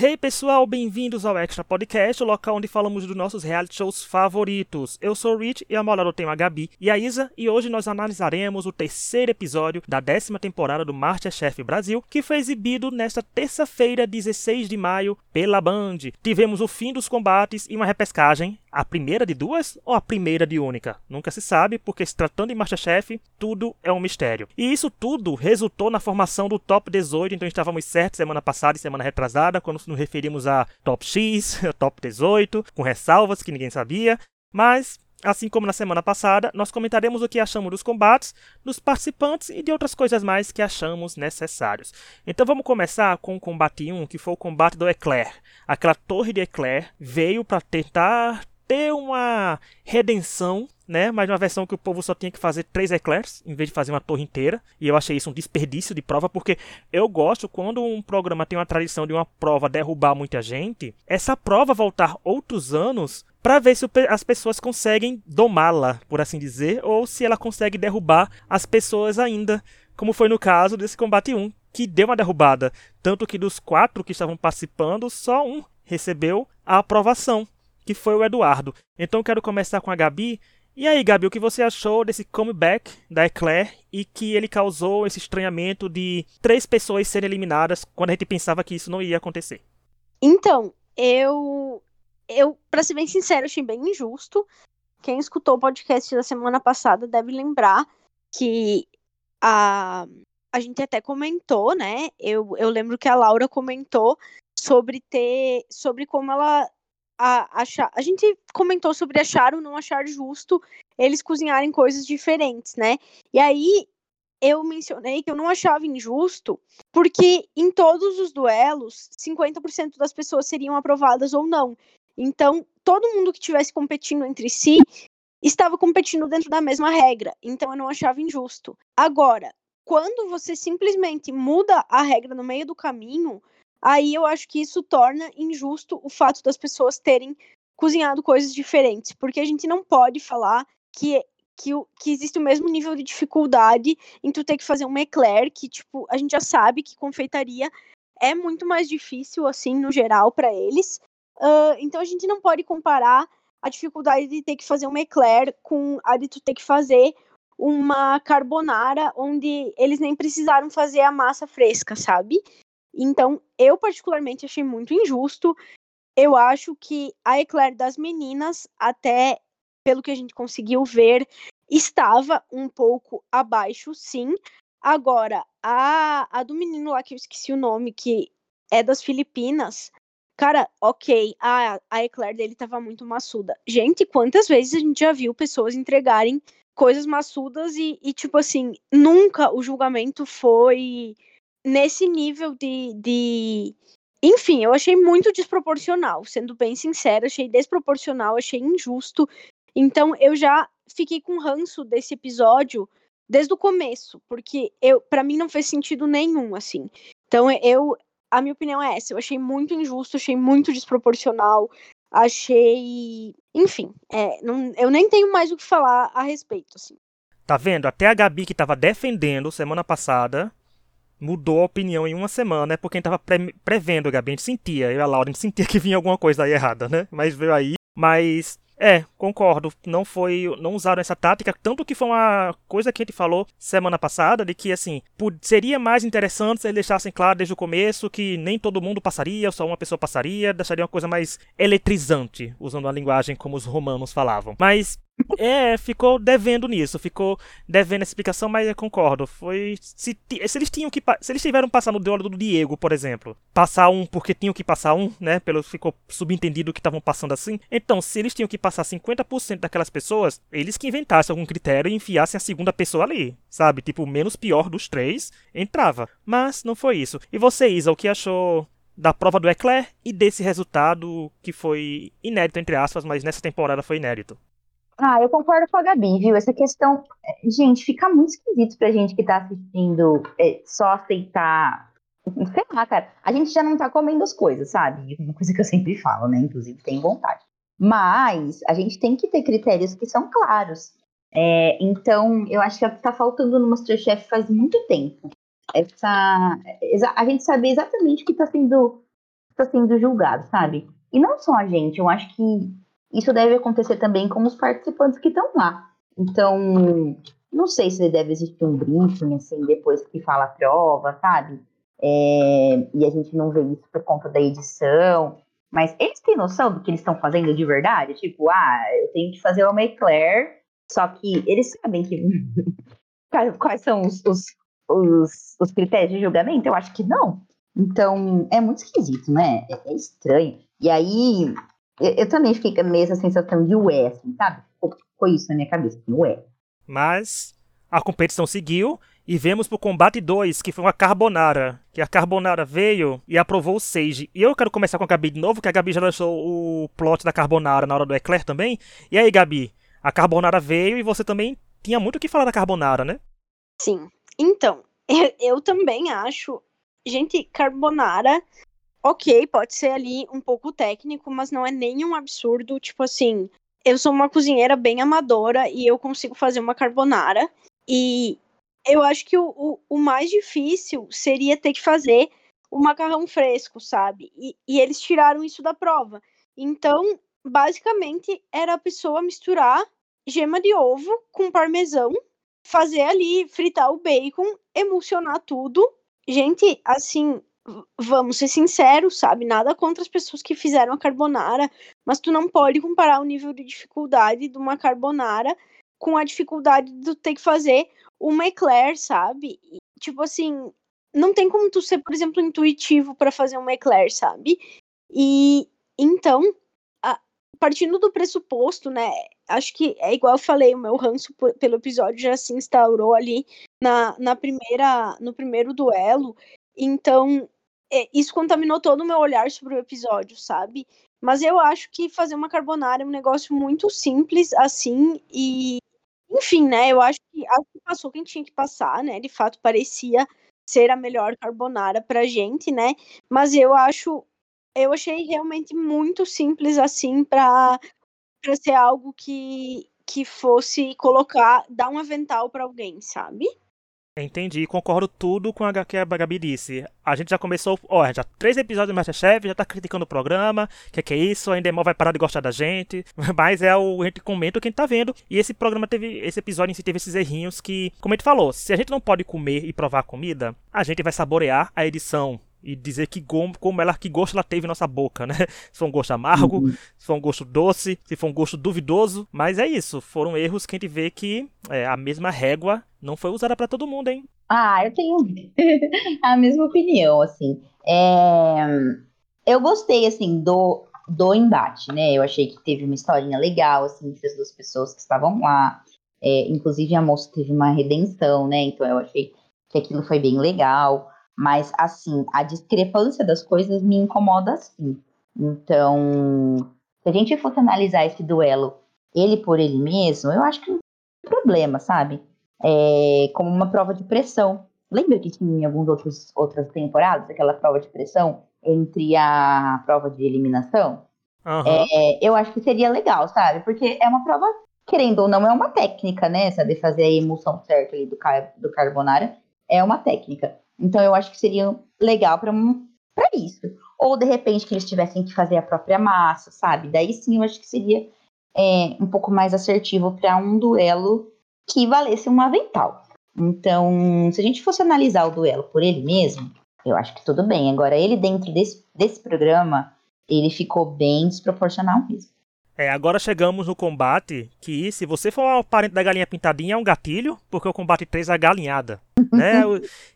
Hey pessoal, bem-vindos ao Extra Podcast, o local onde falamos dos nossos reality shows favoritos. Eu sou o Rich e ao meu lado tenho a Gabi e a Isa e hoje nós analisaremos o terceiro episódio da décima temporada do Masterchef Brasil, que foi exibido nesta terça-feira, 16 de maio, pela Band. Tivemos o fim dos combates e uma repescagem, a primeira de duas ou a primeira de única? Nunca se sabe, porque se tratando de Masterchef, tudo é um mistério. E isso tudo resultou na formação do Top 18, então estávamos certos semana passada e semana retrasada, quando nos referimos a Top X, Top 18, com ressalvas que ninguém sabia, mas Assim como na semana passada, nós comentaremos o que achamos dos combates, dos participantes e de outras coisas mais que achamos necessários. Então vamos começar com o combate 1, que foi o combate do Eclair. Aquela torre de Eclair veio para tentar ter uma redenção, né? Mas uma versão que o povo só tinha que fazer três eclairs em vez de fazer uma torre inteira. E eu achei isso um desperdício de prova, porque eu gosto quando um programa tem uma tradição de uma prova derrubar muita gente, essa prova voltar outros anos para ver se as pessoas conseguem domá-la, por assim dizer, ou se ela consegue derrubar as pessoas ainda, como foi no caso desse combate 1, que deu uma derrubada, tanto que dos quatro que estavam participando, só um recebeu a aprovação que foi o Eduardo. Então quero começar com a Gabi. E aí, Gabi, o que você achou desse comeback da Eclair e que ele causou esse estranhamento de três pessoas serem eliminadas quando a gente pensava que isso não ia acontecer? Então, eu eu, para ser bem sincero, achei bem injusto. Quem escutou o podcast da semana passada deve lembrar que a, a gente até comentou, né? Eu, eu lembro que a Laura comentou sobre ter sobre como ela a, achar. A gente comentou sobre achar ou não achar justo eles cozinharem coisas diferentes, né? E aí eu mencionei que eu não achava injusto, porque em todos os duelos, 50% das pessoas seriam aprovadas ou não. Então, todo mundo que estivesse competindo entre si estava competindo dentro da mesma regra. Então, eu não achava injusto. Agora, quando você simplesmente muda a regra no meio do caminho, aí eu acho que isso torna injusto o fato das pessoas terem cozinhado coisas diferentes, porque a gente não pode falar que que, que existe o mesmo nível de dificuldade em tu ter que fazer um eclair, que tipo, a gente já sabe que confeitaria é muito mais difícil assim no geral para eles. Uh, então a gente não pode comparar a dificuldade de ter que fazer um eclair com a de tu ter que fazer uma carbonara onde eles nem precisaram fazer a massa fresca, sabe? Então, eu particularmente achei muito injusto. Eu acho que a Eclair das meninas, até pelo que a gente conseguiu ver, estava um pouco abaixo, sim. Agora, a, a do menino lá que eu esqueci o nome, que é das Filipinas, cara, ok, a, a Eclair dele tava muito maçuda. Gente, quantas vezes a gente já viu pessoas entregarem coisas maçudas e, e tipo assim, nunca o julgamento foi nesse nível de, de. Enfim, eu achei muito desproporcional, sendo bem sincera, achei desproporcional, achei injusto. Então eu já fiquei com ranço desse episódio desde o começo, porque eu para mim não fez sentido nenhum, assim. Então eu a minha opinião é essa, eu achei muito injusto, achei muito desproporcional, achei, enfim, é, não, eu nem tenho mais o que falar a respeito, assim. Tá vendo? Até a Gabi que tava defendendo semana passada mudou a opinião em uma semana, é porque a gente tava pre prevendo, Gabi, a gente sentia, eu e a Laura, a gente sentia que vinha alguma coisa aí errada, né? Mas veio aí, mas é, concordo. Não foi, não usaram essa tática, tanto que foi uma coisa que a gente falou semana passada de que assim, seria mais interessante se eles deixassem claro desde o começo que nem todo mundo passaria, só uma pessoa passaria, deixaria uma coisa mais eletrizante, usando a linguagem como os romanos falavam. Mas é, ficou devendo nisso, ficou devendo essa explicação, mas eu concordo. Foi. Se, se eles tinham que. Se eles tiveram passar no duelo do Diego, por exemplo, passar um porque tinham que passar um, né? Pelo ficou subentendido que estavam passando assim. Então, se eles tinham que passar 50% daquelas pessoas, eles que inventassem algum critério e enfiassem a segunda pessoa ali. Sabe? Tipo, o menos pior dos três entrava. Mas não foi isso. E você, Isa, o que achou da prova do Eclair e desse resultado que foi inédito, entre aspas, mas nessa temporada foi inédito? Ah, eu concordo com a Gabi, viu? Essa questão. É, gente, fica muito esquisito pra gente que tá assistindo é, só aceitar. Sei lá, cara. A gente já não tá comendo as coisas, sabe? Uma coisa que eu sempre falo, né? Inclusive, tem vontade. Mas a gente tem que ter critérios que são claros. É, então, eu acho que tá faltando no Masterchef faz muito tempo. Essa, a gente saber exatamente o que está sendo está sendo julgado, sabe? E não só a gente, eu acho que isso deve acontecer também com os participantes que estão lá. Então, não sei se deve existir um briefing, assim, depois que fala a prova, sabe? É, e a gente não vê isso por conta da edição. Mas eles têm noção do que eles estão fazendo de verdade? Tipo, ah, eu tenho que fazer uma eclair, só que eles sabem que quais são os, os, os, os, critérios de julgamento? Eu acho que não. Então, é muito esquisito, né? É, é estranho. E aí, eu, eu, também fiquei com a mesma sensação de ué, assim, sabe? Ficou isso na minha cabeça, assim, ué. Mas a competição seguiu e vemos pro combate 2, que foi uma carbonara. Que a carbonara veio e aprovou o Sage. E eu quero começar com a Gabi de novo, que a Gabi já lançou o plot da carbonara na hora do Eclair também. E aí, Gabi, a carbonara veio e você também tinha muito o que falar da carbonara, né? Sim. Então, eu, eu também acho. Gente, carbonara, ok, pode ser ali um pouco técnico, mas não é nenhum absurdo. Tipo assim, eu sou uma cozinheira bem amadora e eu consigo fazer uma carbonara. E eu acho que o, o, o, mais difícil seria ter que fazer o macarrão fresco, sabe? E, e eles tiraram isso da prova. Então, basicamente, era a pessoa misturar gema de ovo com parmesão, fazer ali, fritar o bacon, emulsionar tudo. Gente, assim, vamos ser sinceros, sabe? Nada contra as pessoas que fizeram a carbonara, mas tu não pode comparar o nível de dificuldade de uma carbonara com a dificuldade de tu ter que fazer uma eclair, sabe? E, tipo assim, não tem como tu ser, por exemplo, intuitivo para fazer uma eclair, sabe? E então, a, partindo do pressuposto, né? Acho que é igual eu falei, o meu ranço por, pelo episódio já se instaurou ali na, na primeira, no primeiro duelo. Então, é, isso contaminou todo o meu olhar sobre o episódio, sabe? Mas eu acho que fazer uma carbonara é um negócio muito simples, assim, e enfim, né? Eu acho que, acho que passou quem tinha que passar, né? De fato, parecia ser a melhor carbonara pra gente, né? Mas eu acho. Eu achei realmente muito simples assim para ser algo que, que fosse colocar, dar um avental para alguém, sabe? Entendi, concordo tudo com a que a Gabi disse. A gente já começou, ó, já três episódios do Masterchef, já tá criticando o programa, que que é isso, a Endemol vai parar de gostar da gente, mas é o a gente comenta o que a gente tá vendo. E esse programa teve, esse episódio em si teve esses errinhos que, como a gente falou, se a gente não pode comer e provar comida, a gente vai saborear a edição e dizer que como ela que gosto ela teve em nossa boca, né? Se foi um gosto amargo, uhum. se foi um gosto doce, se foi um gosto duvidoso, mas é isso, foram erros que a gente vê que é, a mesma régua não foi usada para todo mundo, hein? Ah, eu tenho a mesma opinião, assim. É... Eu gostei, assim, do, do embate, né? Eu achei que teve uma historinha legal, assim, entre as duas pessoas que estavam lá. É, inclusive, a moça teve uma redenção, né? Então, eu achei que aquilo foi bem legal. Mas, assim, a discrepância das coisas me incomoda, sim. Então, se a gente fosse analisar esse duelo ele por ele mesmo, eu acho que não tem problema, sabe? É, como uma prova de pressão. Lembra que tinha em algumas outros, outras temporadas aquela prova de pressão entre a prova de eliminação? Uhum. É, eu acho que seria legal, sabe? Porque é uma prova, querendo ou não, é uma técnica, né? Saber fazer a emulsão certa ali do, car do carbonara é uma técnica. Então eu acho que seria legal para isso. Ou de repente que eles tivessem que fazer a própria massa, sabe? Daí sim eu acho que seria é, um pouco mais assertivo para um duelo que valesse um avental. Então, se a gente fosse analisar o duelo por ele mesmo, eu acho que tudo bem. Agora, ele dentro desse, desse programa, ele ficou bem desproporcional mesmo. É, agora chegamos no combate que, se você for um parente da galinha pintadinha, é um gatilho, porque o combate 3 é galinhada. né?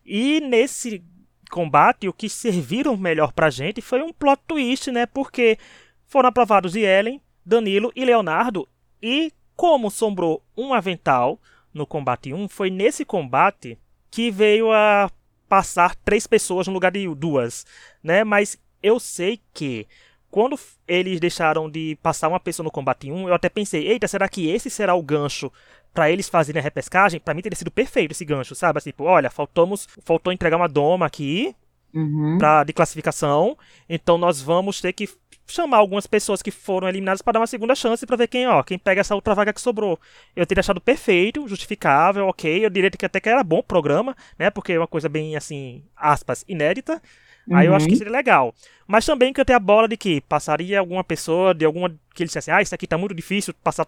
E nesse combate, o que serviram melhor pra gente foi um plot twist, né? Porque foram aprovados Ellen, Danilo e Leonardo. E como sombrou um avental no combate 1, foi nesse combate que veio a passar três pessoas no lugar de duas, né? Mas eu sei que quando eles deixaram de passar uma pessoa no combate 1, eu até pensei, eita, será que esse será o gancho para eles fazerem a repescagem? Para mim teria sido perfeito esse gancho, sabe? Assim, tipo, olha, faltamos, faltou entregar uma doma aqui uhum. pra, de classificação, então nós vamos ter que chamar algumas pessoas que foram eliminadas para dar uma segunda chance para ver quem, ó, quem pega essa outra vaga que sobrou. Eu teria achado perfeito, justificável, ok. Eu diria que até que era bom o programa, né? Porque é uma coisa bem, assim, aspas, inédita Uhum. Aí eu acho que uhum. seria legal. Mas também cantei a bola de que passaria alguma pessoa, de alguma. que ele dissesse, ah, isso aqui tá muito difícil, passar,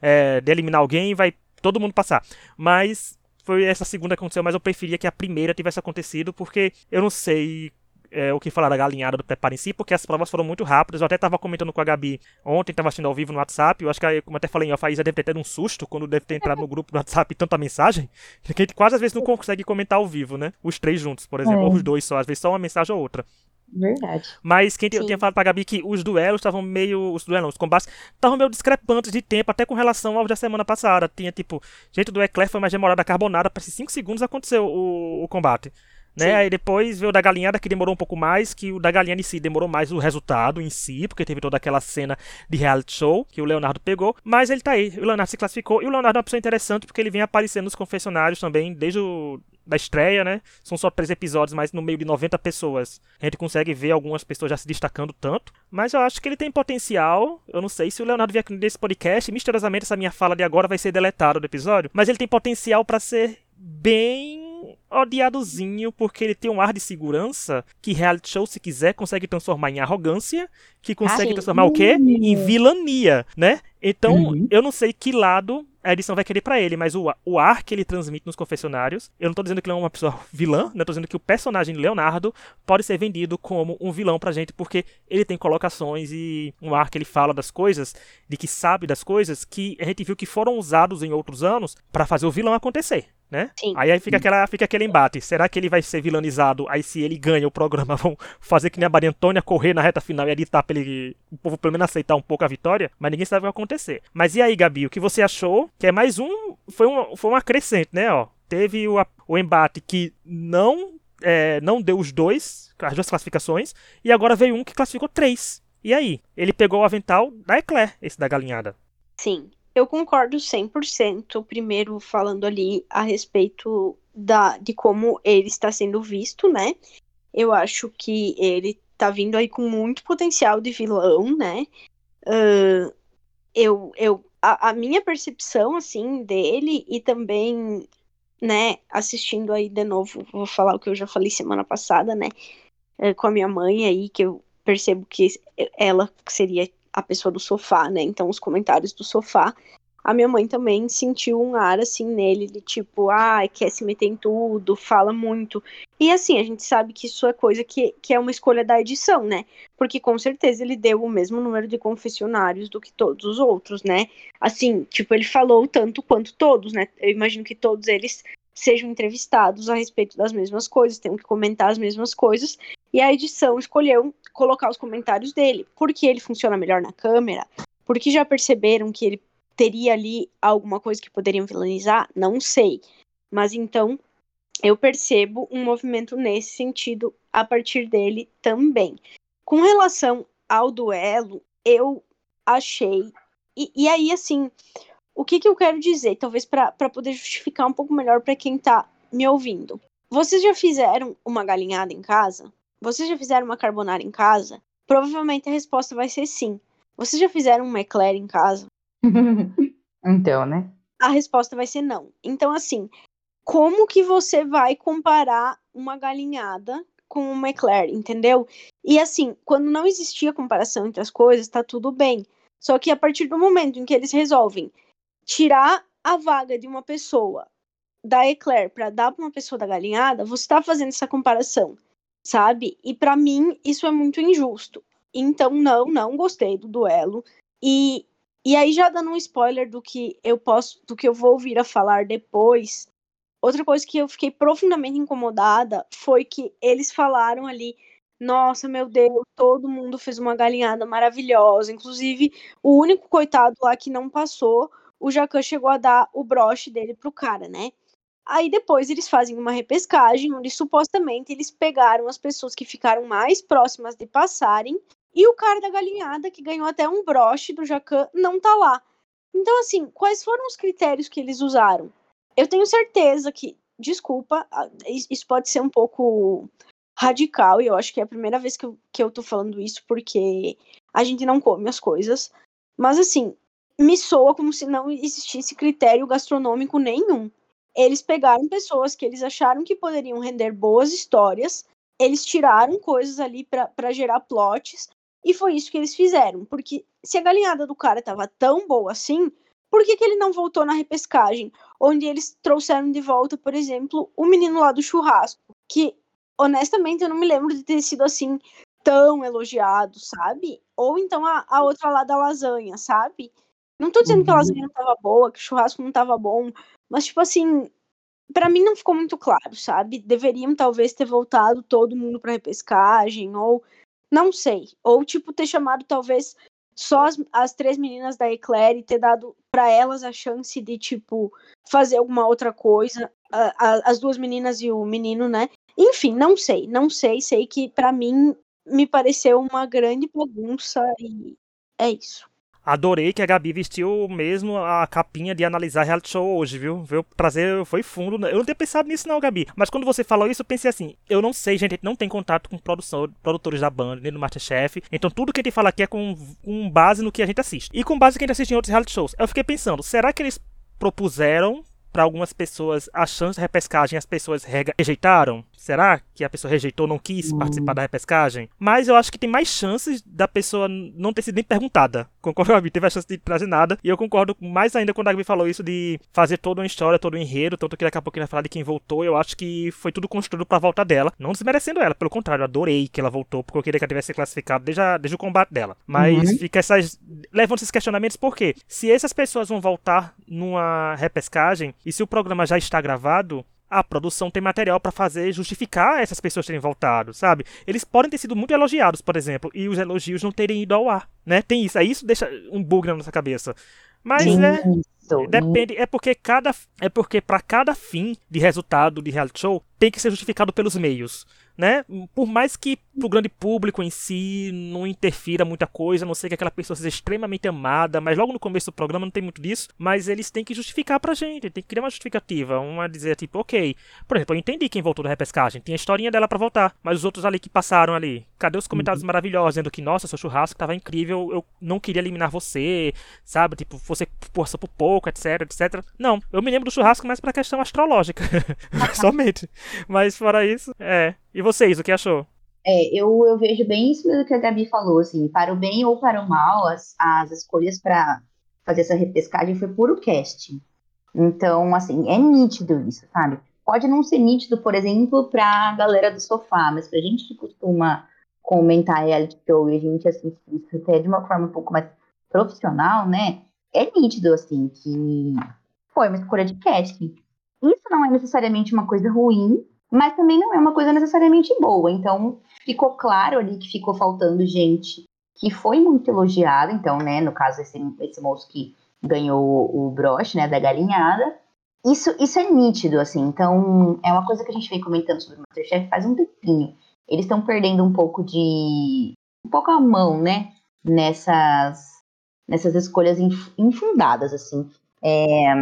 é, de eliminar alguém, vai todo mundo passar. Mas foi essa segunda que aconteceu, mas eu preferia que a primeira tivesse acontecido, porque eu não sei é, o que falar da galinhada do preparo em si, porque as provas foram muito rápidas. Eu até estava comentando com a Gabi ontem, estava assistindo ao vivo no WhatsApp. Eu acho que, como até falei, a Faísa deve ter tido um susto quando deve ter entrado no grupo do WhatsApp e tanta mensagem, que a gente quase às vezes não consegue comentar ao vivo, né? Os três juntos, por exemplo, é. ou os dois só, às vezes só uma mensagem ou outra. Verdade. Mas quem eu tinha falado pra Gabi que os duelos estavam meio. Os duelos, não, os combates estavam meio discrepantes de tempo, até com relação ao da semana passada. Tinha tipo, gente do Eclair foi mais demorada a carbonada, para 5 segundos aconteceu o, o combate. Né? Aí depois veio o da galinhada que demorou um pouco mais, que o da galinha em si demorou mais o resultado em si, porque teve toda aquela cena de reality show que o Leonardo pegou. Mas ele tá aí, o Leonardo se classificou e o Leonardo é uma pessoa interessante porque ele vem aparecendo nos confessionários também desde o da estreia, né? São só três episódios, mas no meio de 90 pessoas a gente consegue ver algumas pessoas já se destacando tanto. Mas eu acho que ele tem potencial. Eu não sei se o Leonardo vier aqui nesse podcast, misteriosamente essa minha fala de agora vai ser deletada do episódio, mas ele tem potencial para ser bem odiadozinho porque ele tem um ar de segurança que reality show, se quiser, consegue transformar em arrogância, que consegue Ai, transformar o quê? Em vilania, né? Então, uhum. eu não sei que lado a edição vai querer para ele, mas o, o ar que ele transmite nos confessionários, eu não tô dizendo que ele é uma pessoa vilã, né? Eu tô dizendo que o personagem Leonardo pode ser vendido como um vilão pra gente, porque ele tem colocações e um ar que ele fala das coisas, de que sabe das coisas, que a gente viu que foram usados em outros anos para fazer o vilão acontecer né? Sim. Aí, aí fica, aquela, fica aquele embate. Será que ele vai ser vilanizado? Aí se ele ganha o programa, vão fazer que nem a Maria Antônia correr na reta final e editar pra ele, o povo pelo menos aceitar um pouco a vitória? Mas ninguém sabe o que vai acontecer. Mas e aí, Gabi, o que você achou? Que é mais um. Foi um, foi um acrescente, né? Ó, teve o, o embate que não, é, não deu os dois, as duas classificações, e agora veio um que classificou três. E aí? Ele pegou o avental da Eclair, esse da galinhada. Sim. Eu concordo 100%, primeiro falando ali a respeito da, de como ele está sendo visto, né? Eu acho que ele tá vindo aí com muito potencial de vilão, né? Uh, eu, eu, a, a, minha percepção, assim, dele e também, né, assistindo aí de novo, vou falar o que eu já falei semana passada, né, uh, com a minha mãe aí, que eu percebo que ela seria a pessoa do sofá, né? Então, os comentários do sofá. A minha mãe também sentiu um ar assim nele, de tipo, ah, quer se meter em tudo, fala muito. E assim, a gente sabe que isso é coisa que, que é uma escolha da edição, né? Porque com certeza ele deu o mesmo número de confessionários do que todos os outros, né? Assim, tipo, ele falou tanto quanto todos, né? Eu imagino que todos eles sejam entrevistados a respeito das mesmas coisas, tenham que comentar as mesmas coisas. E a edição escolheu colocar os comentários dele, porque ele funciona melhor na câmera, porque já perceberam que ele teria ali alguma coisa que poderiam vilanizar, não sei. Mas então eu percebo um movimento nesse sentido a partir dele também. Com relação ao duelo, eu achei. E, e aí, assim, o que, que eu quero dizer? Talvez para poder justificar um pouco melhor para quem tá me ouvindo. Vocês já fizeram uma galinhada em casa? Vocês já fizeram uma carbonara em casa? Provavelmente a resposta vai ser sim. Vocês já fizeram uma eclair em casa? então, né? A resposta vai ser não. Então, assim, como que você vai comparar uma galinhada com uma eclair, entendeu? E assim, quando não existia comparação entre as coisas, tá tudo bem. Só que a partir do momento em que eles resolvem tirar a vaga de uma pessoa da eclair para dar para uma pessoa da galinhada, você está fazendo essa comparação sabe? E para mim isso é muito injusto. Então não, não gostei do duelo. E e aí já dando um spoiler do que eu posso, do que eu vou vir a falar depois. Outra coisa que eu fiquei profundamente incomodada foi que eles falaram ali nossa, meu Deus, todo mundo fez uma galinhada maravilhosa. Inclusive, o único coitado lá que não passou, o Jacan chegou a dar o broche dele pro cara, né? Aí depois eles fazem uma repescagem, onde supostamente eles pegaram as pessoas que ficaram mais próximas de passarem, e o cara da galinhada, que ganhou até um broche do Jacan, não tá lá. Então, assim, quais foram os critérios que eles usaram? Eu tenho certeza que, desculpa, isso pode ser um pouco radical, e eu acho que é a primeira vez que eu, que eu tô falando isso, porque a gente não come as coisas. Mas, assim, me soa como se não existisse critério gastronômico nenhum eles pegaram pessoas que eles acharam que poderiam render boas histórias eles tiraram coisas ali para gerar plots, e foi isso que eles fizeram. Porque se a galinhada do cara tava tão boa assim, por que, que ele não voltou na repescagem? Onde eles trouxeram de volta, por exemplo, o menino lá do churrasco. Que, honestamente, eu não me lembro de ter sido assim tão elogiado, sabe? Ou então a, a outra lá da lasanha, sabe? Não tô dizendo que a uhum. lasanha não tava boa, que o churrasco não tava bom, mas, tipo assim, para mim não ficou muito claro, sabe? Deveriam talvez ter voltado todo mundo pra repescagem, ou não sei. Ou, tipo, ter chamado talvez só as, as três meninas da Eclair e ter dado para elas a chance de, tipo, fazer alguma outra coisa. A, a, as duas meninas e o menino, né? Enfim, não sei, não sei. Sei que para mim me pareceu uma grande bagunça e é isso. Adorei que a Gabi vestiu mesmo a capinha de analisar reality show hoje, viu? Veio trazer, foi fundo. Eu não tinha pensado nisso não, Gabi. Mas quando você falou isso, eu pensei assim, eu não sei, gente, a gente não tem contato com produção, produtores da banda, nem do Masterchef. Então tudo que a gente fala aqui é com, com base no que a gente assiste. E com base no que a gente assiste em outros reality shows. Eu fiquei pensando, será que eles propuseram para algumas pessoas a chance de repescagem as pessoas rejeitaram? Será que a pessoa rejeitou, não quis participar da repescagem? Mas eu acho que tem mais chances da pessoa não ter sido nem perguntada. Concordo com a Gabi, teve a chance de trazer nada. E eu concordo mais ainda quando a Gabi falou isso de fazer toda uma história, todo um enredo. Tanto que daqui a pouco ele vai falar de quem voltou. Eu acho que foi tudo construído pra volta dela. Não desmerecendo ela, pelo contrário, eu adorei que ela voltou, porque eu queria que ela tivesse classificado desde, a, desde o combate dela. Mas uhum. fica essas. levando esses questionamentos, porque se essas pessoas vão voltar numa repescagem, e se o programa já está gravado, a produção tem material para fazer justificar essas pessoas terem voltado, sabe? Eles podem ter sido muito elogiados, por exemplo, e os elogios não terem ido ao ar, né? Tem isso, aí isso deixa um bug na nossa cabeça. Mas Sim, é depende, é porque cada é porque para cada fim de resultado de reality show tem que ser justificado pelos meios né? Por mais que pro grande público em si não interfira muita coisa, a não sei que aquela pessoa seja extremamente amada, mas logo no começo do programa não tem muito disso, mas eles têm que justificar pra gente, tem que criar uma justificativa, uma dizer tipo, ok, por exemplo, eu entendi quem voltou da repescagem, tinha a historinha dela para voltar, mas os outros ali que passaram ali, cadê os comentários uhum. maravilhosos dizendo que, nossa, seu churrasco tava incrível, eu não queria eliminar você, sabe, tipo, você forçou por pouco, etc, etc. Não, eu me lembro do churrasco mais pra questão astrológica, somente, mas fora isso, é, e vocês, o que achou? É, eu, eu vejo bem isso mesmo que a Gabi falou, assim, para o bem ou para o mal, as, as escolhas para fazer essa repescagem foi puro casting. Então, assim, é nítido isso, sabe? Pode não ser nítido, por exemplo, para a galera do sofá, mas para a gente que costuma comentar reality show e a gente assiste isso até de uma forma um pouco mais profissional, né? É nítido, assim, que foi uma escolha de casting. Isso não é necessariamente uma coisa ruim, mas também não é uma coisa necessariamente boa. Então, ficou claro ali que ficou faltando gente que foi muito elogiada. Então, né, no caso, esse, esse moço que ganhou o broche, né, da galinhada. Isso, isso é nítido, assim. Então, é uma coisa que a gente vem comentando sobre o Masterchef faz um tempinho. Eles estão perdendo um pouco de. um pouco a mão, né? Nessas, nessas escolhas infundadas, assim. É,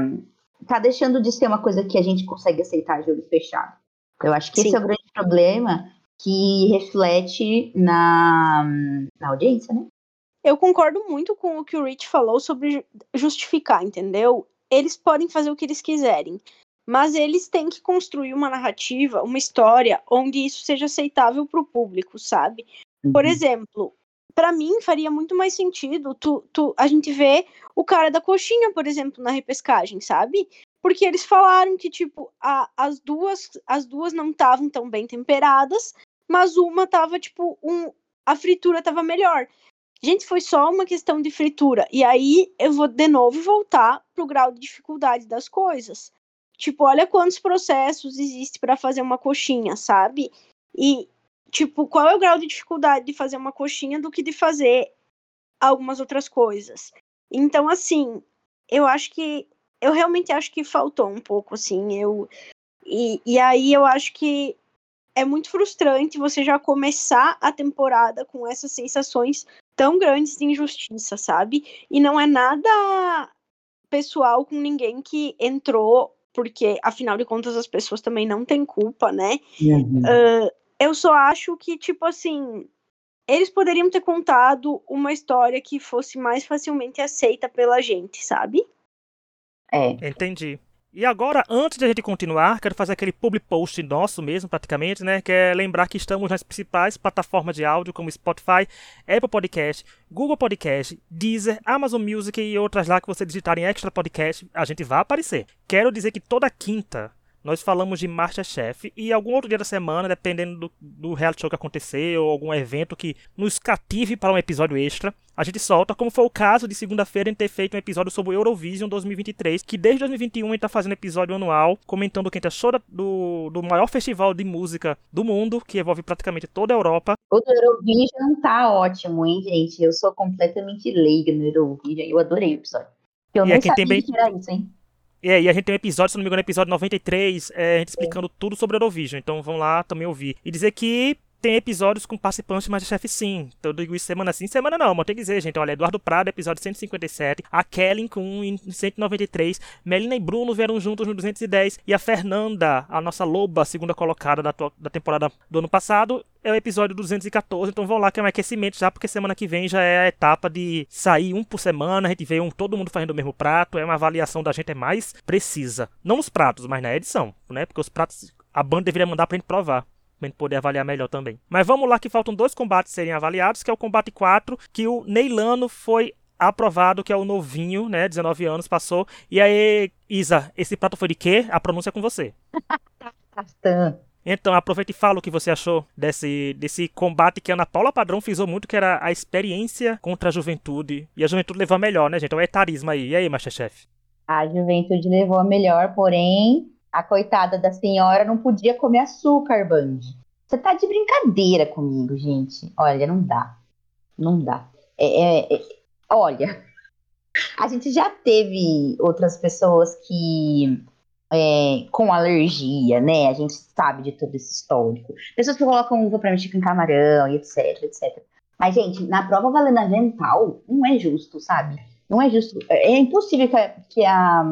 tá deixando de ser uma coisa que a gente consegue aceitar de olho fechado. Eu acho que Sim. esse é o grande problema que reflete na, na audiência, né? Eu concordo muito com o que o Rich falou sobre justificar, entendeu? Eles podem fazer o que eles quiserem, mas eles têm que construir uma narrativa, uma história onde isso seja aceitável para o público, sabe? Uhum. Por exemplo, para mim faria muito mais sentido tu, tu, a gente ver o cara da coxinha, por exemplo, na repescagem, sabe? Porque eles falaram que tipo a, as duas as duas não estavam tão bem temperadas, mas uma tava tipo um a fritura tava melhor. Gente, foi só uma questão de fritura. E aí eu vou de novo voltar pro grau de dificuldade das coisas. Tipo, olha quantos processos existe para fazer uma coxinha, sabe? E tipo, qual é o grau de dificuldade de fazer uma coxinha do que de fazer algumas outras coisas? Então, assim, eu acho que eu realmente acho que faltou um pouco, assim. Eu, e, e aí eu acho que é muito frustrante você já começar a temporada com essas sensações tão grandes de injustiça, sabe? E não é nada pessoal com ninguém que entrou, porque afinal de contas as pessoas também não têm culpa, né? Uhum. Uh, eu só acho que, tipo assim, eles poderiam ter contado uma história que fosse mais facilmente aceita pela gente, sabe? É. Entendi. E agora, antes de a gente continuar, quero fazer aquele public post nosso mesmo, praticamente, né? Que é lembrar que estamos nas principais plataformas de áudio, como Spotify, Apple Podcast, Google Podcast, Deezer, Amazon Music e outras lá que você digitar em Extra Podcast, a gente vai aparecer. Quero dizer que toda quinta nós falamos de Masterchef e algum outro dia da semana, dependendo do, do reality show que acontecer ou algum evento que nos cative para um episódio extra, a gente solta, como foi o caso de segunda-feira em ter feito um episódio sobre o Eurovision 2023, que desde 2021 a gente tá fazendo episódio anual, comentando o que a gente achou do, do maior festival de música do mundo, que envolve praticamente toda a Europa. O do Eurovision tá ótimo, hein, gente? Eu sou completamente leiga no Eurovision, eu adorei o episódio. Eu e nem sabia bem... que era isso, hein? É, e a gente tem um episódio, se não me engano, episódio 93, é, a gente explicando é. tudo sobre Eurovision. Então vão lá também ouvir. E dizer que tem episódios com participantes de Masterchef sim. Então eu digo isso semana sim, semana não, mas tem que dizer, gente. Olha, Eduardo Prado, episódio 157. A Kellen com em 193. Melina e Bruno vieram juntos no 210. E a Fernanda, a nossa loba, segunda colocada da, da temporada do ano passado, é o episódio 214. Então vão lá que é um aquecimento já, porque semana que vem já é a etapa de sair um por semana. A gente vê um, todo mundo fazendo o mesmo prato. É uma avaliação da gente é mais precisa. Não nos pratos, mas na edição, né? Porque os pratos a banda deveria mandar pra gente provar pra gente poder avaliar melhor também. Mas vamos lá que faltam dois combates serem avaliados, que é o combate 4, que o Neilano foi aprovado, que é o novinho, né, 19 anos, passou. E aí, Isa, esse prato foi de quê? A pronúncia é com você. Então, aproveita e fala o que você achou desse, desse combate que a Ana Paula Padrão frisou muito, que era a experiência contra a juventude. E a juventude levou a melhor, né, gente? É o etarismo aí. E aí, Masterchef? A juventude levou a melhor, porém, a coitada da senhora não podia comer açúcar, Band. Você tá de brincadeira comigo, gente. Olha, não dá. Não dá. É, é, é, olha, a gente já teve outras pessoas que. É, com alergia, né? A gente sabe de todo esse histórico. Pessoas que colocam uva pra mexer com camarão e etc, etc. Mas, gente, na prova valendo vental, não é justo, sabe? Não é justo. É, é impossível que a, que a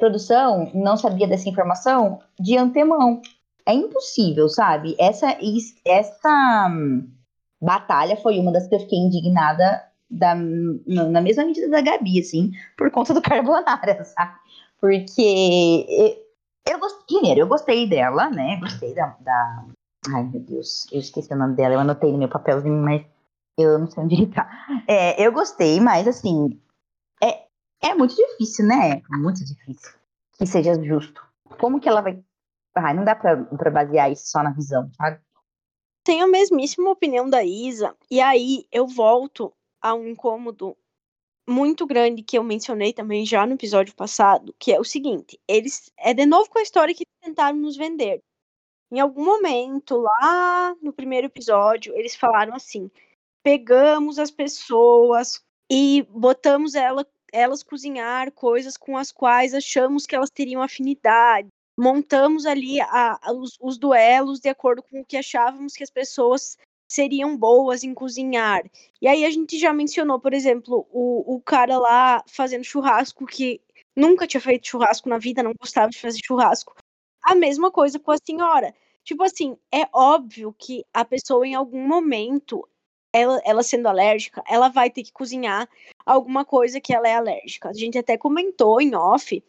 produção não sabia dessa informação de antemão. É impossível, sabe? Essa, essa hum, batalha foi uma das que eu fiquei indignada da, na mesma medida da Gabi, assim, por conta do Carbonara, sabe? Porque eu, gostei, primeiro, eu gostei dela, né? Gostei da, da, Ai, meu Deus, eu esqueci o nome dela, eu anotei no meu papelzinho, mas eu não sei onde ele tá. É, eu gostei, mas assim, é, muito difícil, né? Muito difícil que seja justo. Como que ela vai. Ah, não dá pra, pra basear isso só na visão, sabe? Tenho a mesmíssima opinião da Isa, e aí eu volto a um incômodo muito grande que eu mencionei também já no episódio passado, que é o seguinte: eles é de novo com a história que tentaram nos vender. Em algum momento, lá no primeiro episódio, eles falaram assim: pegamos as pessoas e botamos ela elas cozinhar coisas com as quais achamos que elas teriam afinidade. Montamos ali a, a, os, os duelos de acordo com o que achávamos que as pessoas seriam boas em cozinhar. E aí a gente já mencionou, por exemplo, o, o cara lá fazendo churrasco que nunca tinha feito churrasco na vida, não gostava de fazer churrasco. A mesma coisa com a senhora. Tipo assim, é óbvio que a pessoa em algum momento ela, ela sendo alérgica, ela vai ter que cozinhar alguma coisa que ela é alérgica. A gente até comentou em off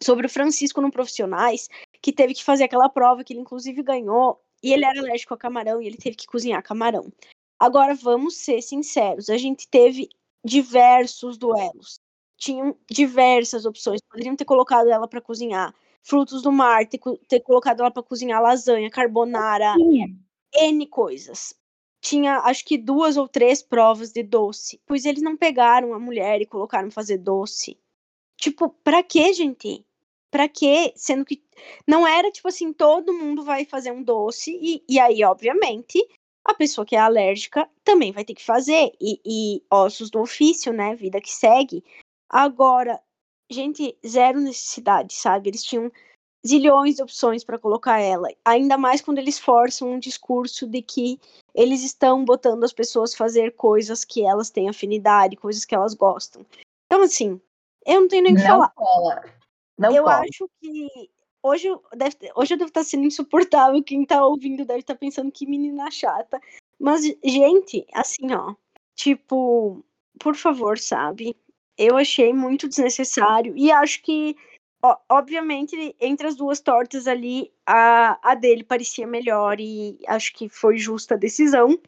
sobre o Francisco no Profissionais, que teve que fazer aquela prova que ele inclusive ganhou, e ele era alérgico a camarão e ele teve que cozinhar camarão. Agora vamos ser sinceros, a gente teve diversos duelos. Tinham diversas opções, poderiam ter colocado ela para cozinhar frutos do mar, ter, ter colocado ela para cozinhar lasanha, carbonara, N coisas tinha acho que duas ou três provas de doce, pois eles não pegaram a mulher e colocaram fazer doce. Tipo, pra que, gente? Pra que? Sendo que não era tipo assim, todo mundo vai fazer um doce, e, e aí, obviamente, a pessoa que é alérgica também vai ter que fazer. E, e ossos do ofício, né? Vida que segue. Agora, gente, zero necessidade, sabe? Eles tinham zilhões de opções para colocar ela. Ainda mais quando eles forçam um discurso de que eles estão botando as pessoas fazer coisas que elas têm afinidade, coisas que elas gostam. Então, assim, eu não tenho nem o que falar. Cola. Não eu cola. acho que hoje, deve, hoje eu devo estar sendo insuportável. Quem está ouvindo deve estar pensando que menina chata. Mas, gente, assim, ó, tipo, por favor, sabe? Eu achei muito desnecessário e acho que obviamente, entre as duas tortas ali, a, a dele parecia melhor e acho que foi justa a decisão.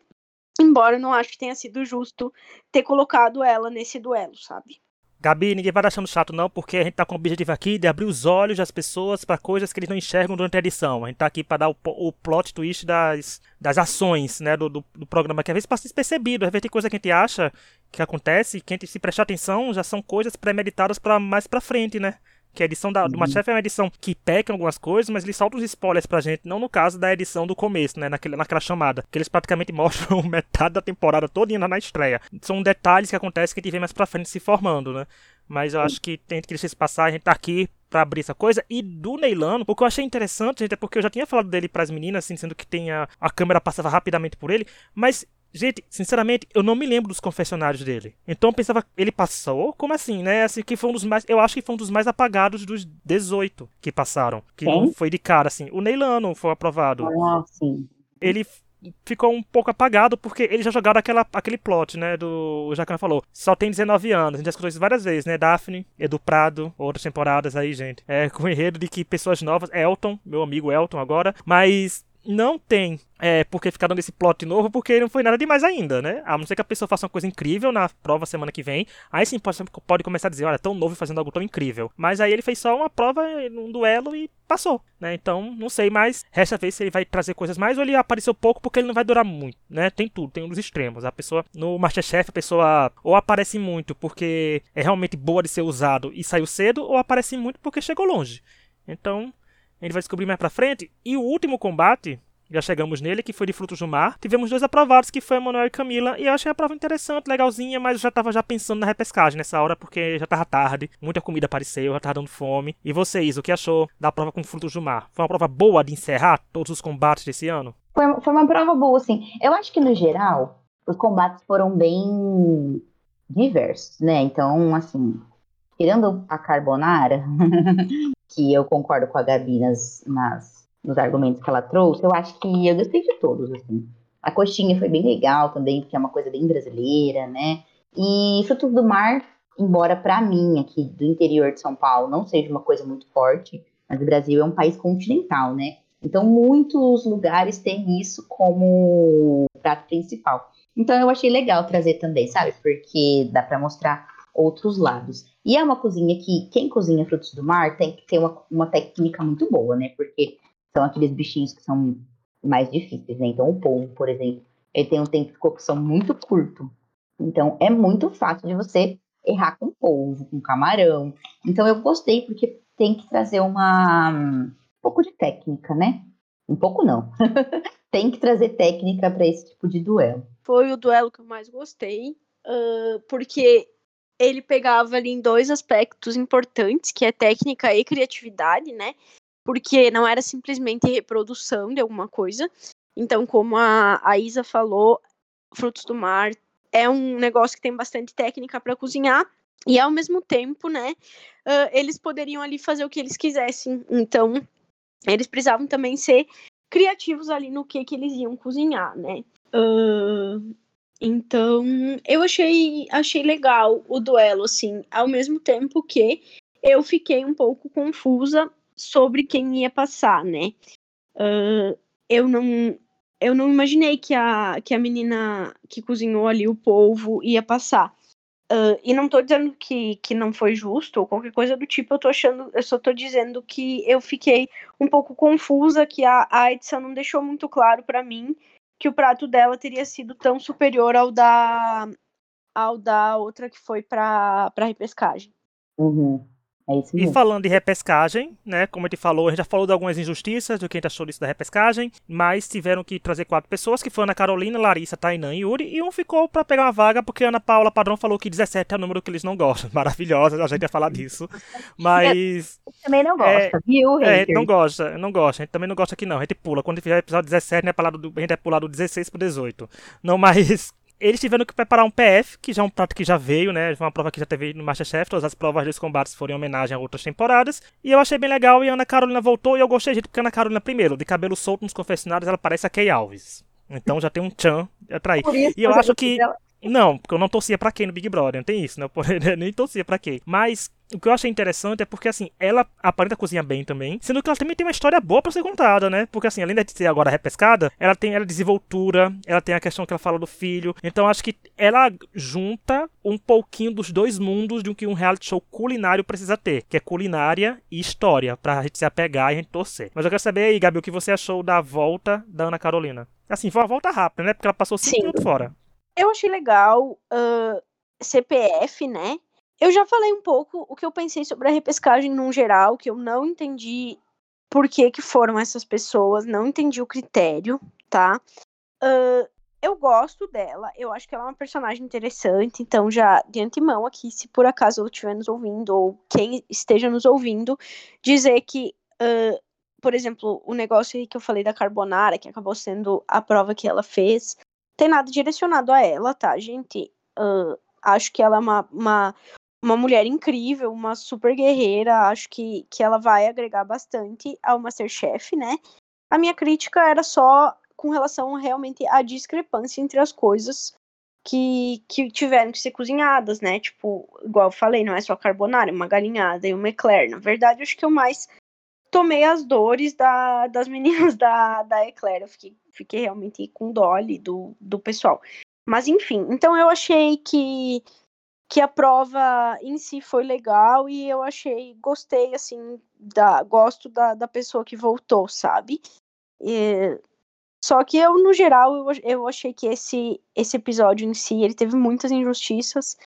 Embora não acho que tenha sido justo ter colocado ela nesse duelo, sabe? Gabi, ninguém vai achando chato não, porque a gente tá com o objetivo aqui de abrir os olhos das pessoas para coisas que eles não enxergam durante a edição. A gente tá aqui para dar o, o, plot twist das, das ações, né, do, do, do, programa, que às vezes passa despercebido, às vezes tem coisa que a gente acha que acontece, que a gente se prestar atenção, já são coisas premeditadas para mais para frente, né? Que a edição da, do Masterchef é uma edição que peca em algumas coisas, mas ele solta os spoilers pra gente, não no caso da edição do começo, né? Naquele, naquela chamada. Que eles praticamente mostram metade da temporada toda na estreia. São detalhes que acontecem que a gente vê mais pra frente se formando, né? Mas eu acho que tem que deixar isso passar, a gente tá aqui pra abrir essa coisa. E do Neilano, o que eu achei interessante, gente, é porque eu já tinha falado dele pras meninas, assim, sendo que tem a, a câmera passava rapidamente por ele, mas Gente, sinceramente, eu não me lembro dos confessionários dele. Então eu pensava, ele passou? Como assim, né? Assim, que foi um dos mais. Eu acho que foi um dos mais apagados dos 18 que passaram. Que Quem? não foi de cara, assim. O Neilano foi aprovado. Ah, sim. Ele ficou um pouco apagado porque eles já jogaram aquela, aquele plot, né? Do. O Jacan falou. Só tem 19 anos. A gente já escutou isso várias vezes, né? Daphne, Edu Prado, outras temporadas aí, gente. É, com o enredo de que pessoas novas. Elton, meu amigo Elton agora. Mas não tem é, porque ficar dando esse plot novo, porque não foi nada demais ainda, né? A não ser que a pessoa faça uma coisa incrível na prova semana que vem, aí sim pode, pode começar a dizer, olha, tão novo fazendo algo tão incrível. Mas aí ele fez só uma prova, um duelo e passou, né? Então, não sei mais, resta ver se ele vai trazer coisas mais ou ele apareceu pouco porque ele não vai durar muito, né? Tem tudo, tem um dos extremos. A pessoa, no Masterchef, a pessoa ou aparece muito porque é realmente boa de ser usado e saiu cedo, ou aparece muito porque chegou longe. Então, a gente vai descobrir mais pra frente. E o último combate, já chegamos nele, que foi de Frutos do Mar. Tivemos dois aprovados, que foi Manuel e Camila, e eu achei a prova interessante, legalzinha, mas eu já tava já pensando na repescagem nessa hora, porque já tava tarde, muita comida apareceu, já tava dando fome. E vocês, o que achou da prova com Frutos do Mar? Foi uma prova boa de encerrar todos os combates desse ano? Foi, foi uma prova boa, sim. Eu acho que, no geral, os combates foram bem diversos, né? Então, assim, tirando a carbonara, que eu concordo com a Gabi nas, nas, nos argumentos que ela trouxe, eu acho que eu gostei de todos, assim. A coxinha foi bem legal também, porque é uma coisa bem brasileira, né? E frutos do mar, embora para mim, aqui do interior de São Paulo, não seja uma coisa muito forte, mas o Brasil é um país continental, né? Então, muitos lugares têm isso como prato principal. Então, eu achei legal trazer também, sabe? Porque dá para mostrar outros lados. E é uma cozinha que quem cozinha frutos do mar tem que ter uma, uma técnica muito boa, né? Porque são aqueles bichinhos que são mais difíceis, né? Então o polvo, por exemplo, ele tem um tempo de cocção muito curto. Então é muito fácil de você errar com polvo, com camarão. Então eu gostei porque tem que trazer uma um pouco de técnica, né? Um pouco não. tem que trazer técnica para esse tipo de duelo. Foi o duelo que eu mais gostei, uh, porque ele pegava ali em dois aspectos importantes, que é técnica e criatividade, né? Porque não era simplesmente reprodução de alguma coisa. Então, como a, a Isa falou, Frutos do Mar é um negócio que tem bastante técnica para cozinhar. E ao mesmo tempo, né, uh, eles poderiam ali fazer o que eles quisessem. Então, eles precisavam também ser criativos ali no que, que eles iam cozinhar, né? Uh, então, eu achei, achei legal o duelo, assim, ao mesmo tempo que eu fiquei um pouco confusa sobre quem ia passar, né? Uh, eu não eu não imaginei que a, que a menina que cozinhou ali o polvo ia passar. Uh, e não tô dizendo que, que não foi justo ou qualquer coisa do tipo, eu tô achando, eu só tô dizendo que eu fiquei um pouco confusa, que a, a edição não deixou muito claro para mim que o prato dela teria sido tão superior ao da ao da outra que foi para para repescagem. Uhum. É isso mesmo. E falando de repescagem, né? Como a gente falou, a gente já falou de algumas injustiças do que a gente achou disso da repescagem, mas tiveram que trazer quatro pessoas, que foi Ana Carolina, Larissa, Tainã e Yuri, e um ficou para pegar uma vaga porque a Ana Paula Padrão falou que 17 é o número que eles não gostam. Maravilhosa, a gente ia falar disso. Mas. É, também não gosta, é, viu? É, não gosta, não gosta. A gente também não gosta aqui, não. A gente pula. Quando fizer episódio 17, né, a gente vai pular do 16 pro 18. Não, mas eles tiveram que preparar um PF, que já é um prato que já veio, né? Uma prova que já teve no Masterchef. Todas as provas dos combates foram em homenagem a outras temporadas. E eu achei bem legal. E a Ana Carolina voltou. E eu gostei de porque a Ana Carolina, primeiro, de cabelo solto nos confessionários, ela parece a Kay Alves. Então já tem um tchan atrair. E eu acho que. Não, porque eu não torcia pra quem no Big Brother, não tem isso, né? Eu nem torcia pra quem. Mas o que eu achei interessante é porque, assim, ela aparenta cozinhar bem também, sendo que ela também tem uma história boa para ser contada, né? Porque, assim, além de ser agora repescada, ela tem ela desenvoltura, ela tem a questão que ela fala do filho. Então, acho que ela junta um pouquinho dos dois mundos de um que um reality show culinário precisa ter, que é culinária e história, pra gente se apegar e a gente torcer. Mas eu quero saber aí, Gabi, o que você achou da volta da Ana Carolina? Assim, foi uma volta rápida, né? Porque ela passou cinco minutos fora. Eu achei legal. Uh, CPF, né? Eu já falei um pouco o que eu pensei sobre a repescagem no geral, que eu não entendi por que, que foram essas pessoas, não entendi o critério, tá? Uh, eu gosto dela, eu acho que ela é uma personagem interessante, então já de antemão aqui, se por acaso ela estiver nos ouvindo, ou quem esteja nos ouvindo, dizer que, uh, por exemplo, o negócio aí que eu falei da carbonara, que acabou sendo a prova que ela fez, tem nada direcionado a ela, tá, gente? Uh, acho que ela é uma, uma, uma mulher incrível, uma super guerreira, acho que, que ela vai agregar bastante ao Masterchef, né? A minha crítica era só com relação realmente à discrepância entre as coisas que, que tiveram que ser cozinhadas, né? Tipo, igual eu falei, não é só carbonara, é uma galinhada e uma eclair. Na verdade, acho que eu mais tomei as dores da, das meninas da, da eclair. Eu fiquei, fiquei realmente com dó ali do, do pessoal. Mas enfim, então eu achei que que a prova em si foi legal e eu achei, gostei, assim, da, gosto da, da pessoa que voltou, sabe? E, só que eu, no geral, eu, eu achei que esse, esse episódio em si, ele teve muitas injustiças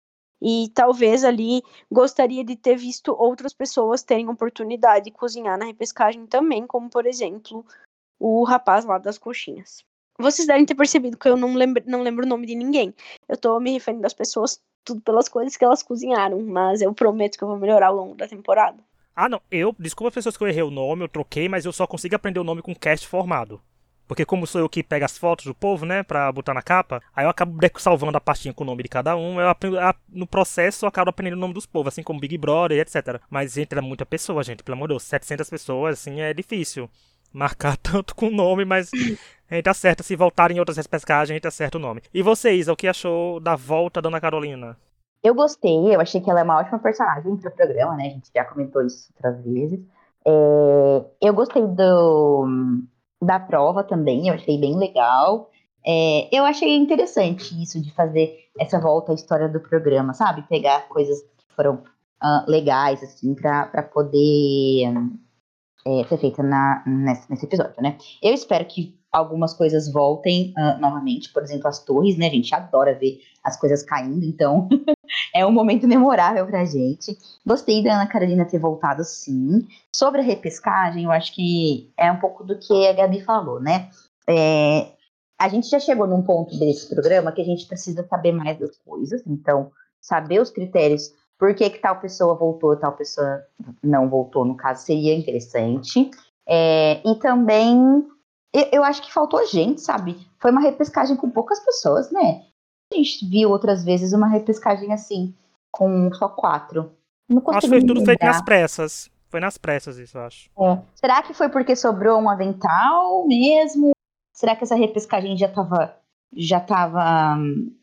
e talvez ali gostaria de ter visto outras pessoas terem oportunidade de cozinhar na repescagem também, como, por exemplo, o rapaz lá das coxinhas. Vocês devem ter percebido que eu não lembro, não lembro o nome de ninguém. Eu tô me referindo às pessoas tudo pelas coisas que elas cozinharam, mas eu prometo que eu vou melhorar ao longo da temporada. Ah, não, eu, desculpa as pessoas que eu errei o nome, eu troquei, mas eu só consigo aprender o nome com cast formado. Porque como sou eu que pego as fotos do povo, né, pra botar na capa, aí eu acabo salvando a pastinha com o nome de cada um, eu aprendo, no processo eu acabo aprendendo o nome dos povos, assim como Big Brother, etc. Mas, gente, era muita pessoa, gente, pelo amor de Deus, 700 pessoas, assim, é difícil marcar tanto com o nome, mas a gente acerta. Se voltarem em outras repescagens, a gente acerta o nome. E você, Isa, o que achou da volta da Ana Carolina? Eu gostei, eu achei que ela é uma ótima personagem para o programa, né? A gente já comentou isso outras vezes. É, eu gostei do, da prova também, eu achei bem legal. É, eu achei interessante isso de fazer essa volta à história do programa, sabe? Pegar coisas que foram uh, legais, assim, para poder é, ser feita na, nesse, episódio, né? Eu espero que algumas coisas voltem uh, novamente, por exemplo, as torres, né? A gente adora ver as coisas caindo, então é um momento memorável pra gente. Gostei da Ana Carolina ter voltado, sim. Sobre a repescagem, eu acho que é um pouco do que a Gabi falou, né? É, a gente já chegou num ponto desse programa que a gente precisa saber mais das coisas, então, saber os critérios por que, que tal pessoa voltou, tal pessoa não voltou, no caso, seria interessante. É, e também, eu, eu, acho que faltou gente, sabe? Foi uma repescagem com poucas pessoas, né? A gente viu outras vezes uma repescagem assim, com só quatro. Não acho que foi tudo lembrar. feito nas pressas. Foi nas pressas isso, eu acho. É. Será que foi porque sobrou um avental mesmo? Será que essa repescagem já estava já tava, hum,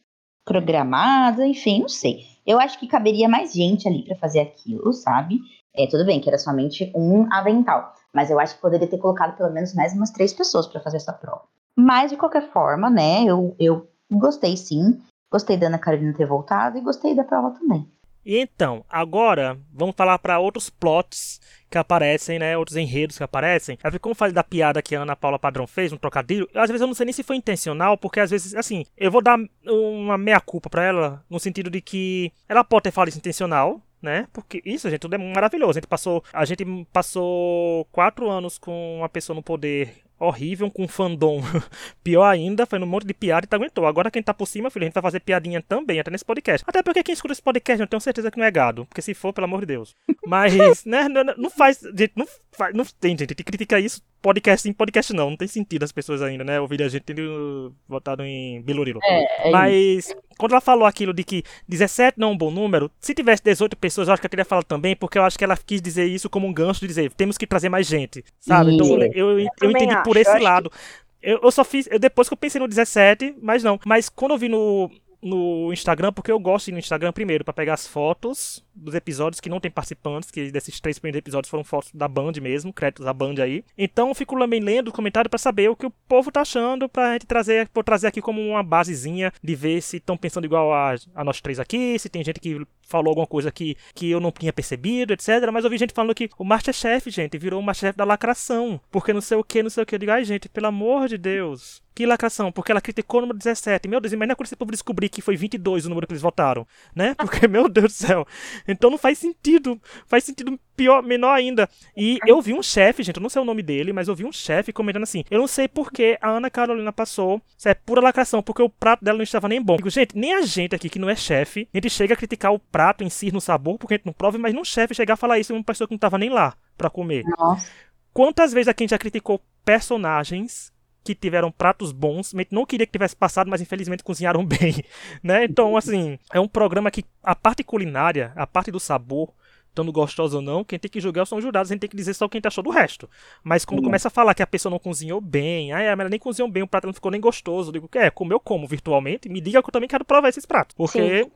programada? Enfim, não sei. Eu acho que caberia mais gente ali para fazer aquilo, sabe? É, tudo bem que era somente um avental, mas eu acho que poderia ter colocado pelo menos mais umas três pessoas para fazer essa prova. Mas, de qualquer forma, né, eu, eu gostei sim. Gostei da Ana Carolina ter voltado e gostei da prova também. E então, agora vamos falar para outros plots que aparecem, né? Outros enredos que aparecem. É como eu falei da piada que a Ana Paula Padrão fez, um trocadilho, às vezes eu não sei nem se foi intencional, porque às vezes, assim, eu vou dar uma meia-culpa para ela, no sentido de que ela pode ter falado isso intencional, né? Porque isso, gente, tudo é maravilhoso. A gente passou, a gente passou quatro anos com uma pessoa no poder horrível, com fandom pior ainda, fazendo um monte de piada e tá aguentou. Agora quem tá por cima, filho, a gente vai fazer piadinha também, até nesse podcast. Até porque quem escuta esse podcast, eu tenho certeza que não é gado. Porque se for, pelo amor de Deus. Mas, né, não, não faz. Gente, não faz. Não tem, gente, que critica isso podcast em podcast não, não tem sentido as pessoas ainda, né? Ouvir a gente tendo votado em Bilurilo. É, é Mas isso. quando ela falou aquilo de que 17 não é um bom número, se tivesse 18 pessoas, eu acho que eu teria falado também, porque eu acho que ela quis dizer isso como um gancho de dizer, temos que trazer mais gente, sabe? Então eu, eu, eu entendi acho. por esse lado. Que... Eu, eu, só fiz, eu, depois que eu pensei no 17, mas não. Mas quando eu vi no, no Instagram, porque eu gosto de ir no Instagram primeiro para pegar as fotos dos episódios que não tem participantes, que desses três primeiros episódios foram fotos da Band mesmo, créditos da Band aí. Então eu fico também lendo o comentário para saber o que o povo tá achando, pra gente trazer, vou trazer aqui como uma basezinha de ver se estão pensando igual a, a nós três aqui, se tem gente que falou alguma coisa que, que eu não tinha percebido, etc. Mas eu vi gente falando que o Masterchef, gente, virou o Masterchef da lacração, porque não sei o que, não sei o que. Eu digo, ai gente, pelo amor de Deus. Que lacração, porque ela criticou o número 17. Meu Deus, imagina quando esse povo descobrir que foi 22 o número que eles votaram, né? Porque, meu Deus do céu. Então não faz sentido. Faz sentido pior, menor ainda. E eu vi um chefe, gente, eu não sei o nome dele, mas eu vi um chefe comentando assim: eu não sei porque a Ana Carolina passou. Isso é pura lacração, porque o prato dela não estava nem bom. Digo, gente, nem a gente aqui que não é chefe, a gente chega a criticar o prato em si no sabor, porque a gente não prova, mas não chefe chegar a falar isso em uma pessoa que não estava nem lá para comer. Nossa. Quantas vezes aqui a gente já criticou personagens que tiveram pratos bons, não queria que tivesse passado, mas infelizmente cozinharam bem, né? Então, assim, é um programa que a parte culinária, a parte do sabor, estando gostoso ou não, quem tem que julgar são os jurados, a gente tem que dizer só o que a gente achou do resto. Mas quando começa a falar que a pessoa não cozinhou bem, ah, ela nem cozinhou bem, o prato não ficou nem gostoso, eu digo, é, comeu como virtualmente? Me diga que eu também quero provar esses pratos, porque Sim.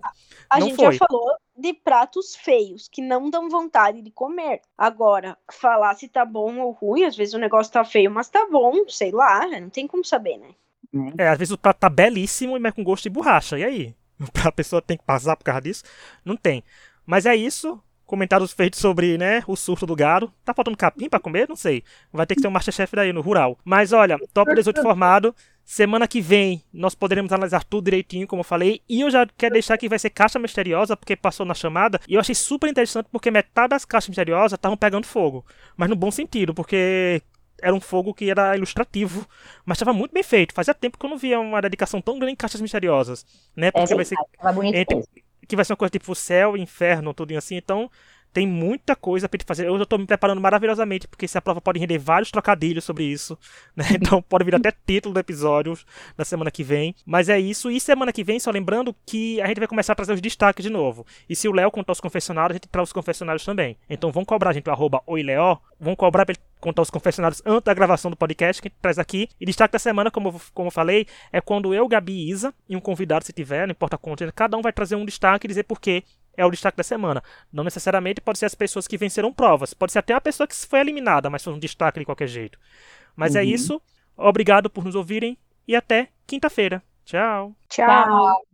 A não gente foi. já falou de pratos feios, que não dão vontade de comer. Agora, falar se tá bom ou ruim, às vezes o negócio tá feio, mas tá bom, sei lá, não tem como saber, né? É, às vezes o prato tá belíssimo, mas com gosto de borracha, e aí? A pessoa tem que passar por causa disso? Não tem. Mas é isso, comentários feitos sobre, né, o surto do gado. Tá faltando capim pra comer? Não sei. Vai ter que ser um Masterchef daí no rural. Mas olha, top 18 formado. Semana que vem nós poderemos analisar tudo direitinho, como eu falei. E eu já quero deixar que vai ser caixa misteriosa, porque passou na chamada. E eu achei super interessante, porque metade das caixas misteriosas estavam pegando fogo. Mas no bom sentido, porque era um fogo que era ilustrativo, mas estava muito bem feito. Fazia tempo que eu não via uma dedicação tão grande em caixas misteriosas, né? É Porque vai ser entre-. Que vai ser uma coisa tipo céu, inferno, tudo assim. Então, tem muita coisa pra gente fazer. Eu já tô me preparando maravilhosamente, porque essa prova pode render vários trocadilhos sobre isso, né? Então pode vir até título do episódio na semana que vem. Mas é isso. E semana que vem, só lembrando que a gente vai começar a trazer os destaques de novo. E se o Léo contar os confessionários, a gente traz os confessionários também. Então vão cobrar a gente, o arroba oileó, vão cobrar pra ele contar os confessionários antes da gravação do podcast que a gente traz aqui. E destaque da semana, como, eu- como eu falei, é quando eu, Gabi e Isa, e um convidado se tiver, não importa quanto, cada um vai trazer um destaque e dizer por quê é o destaque da semana. Não necessariamente pode ser as pessoas que venceram provas. Pode ser até a pessoa que foi eliminada, mas foi um destaque de qualquer jeito. Mas é Uhum. isso. Obrigado por nos ouvirem e até quinta-feira. Tchau. Tchau. Tchau.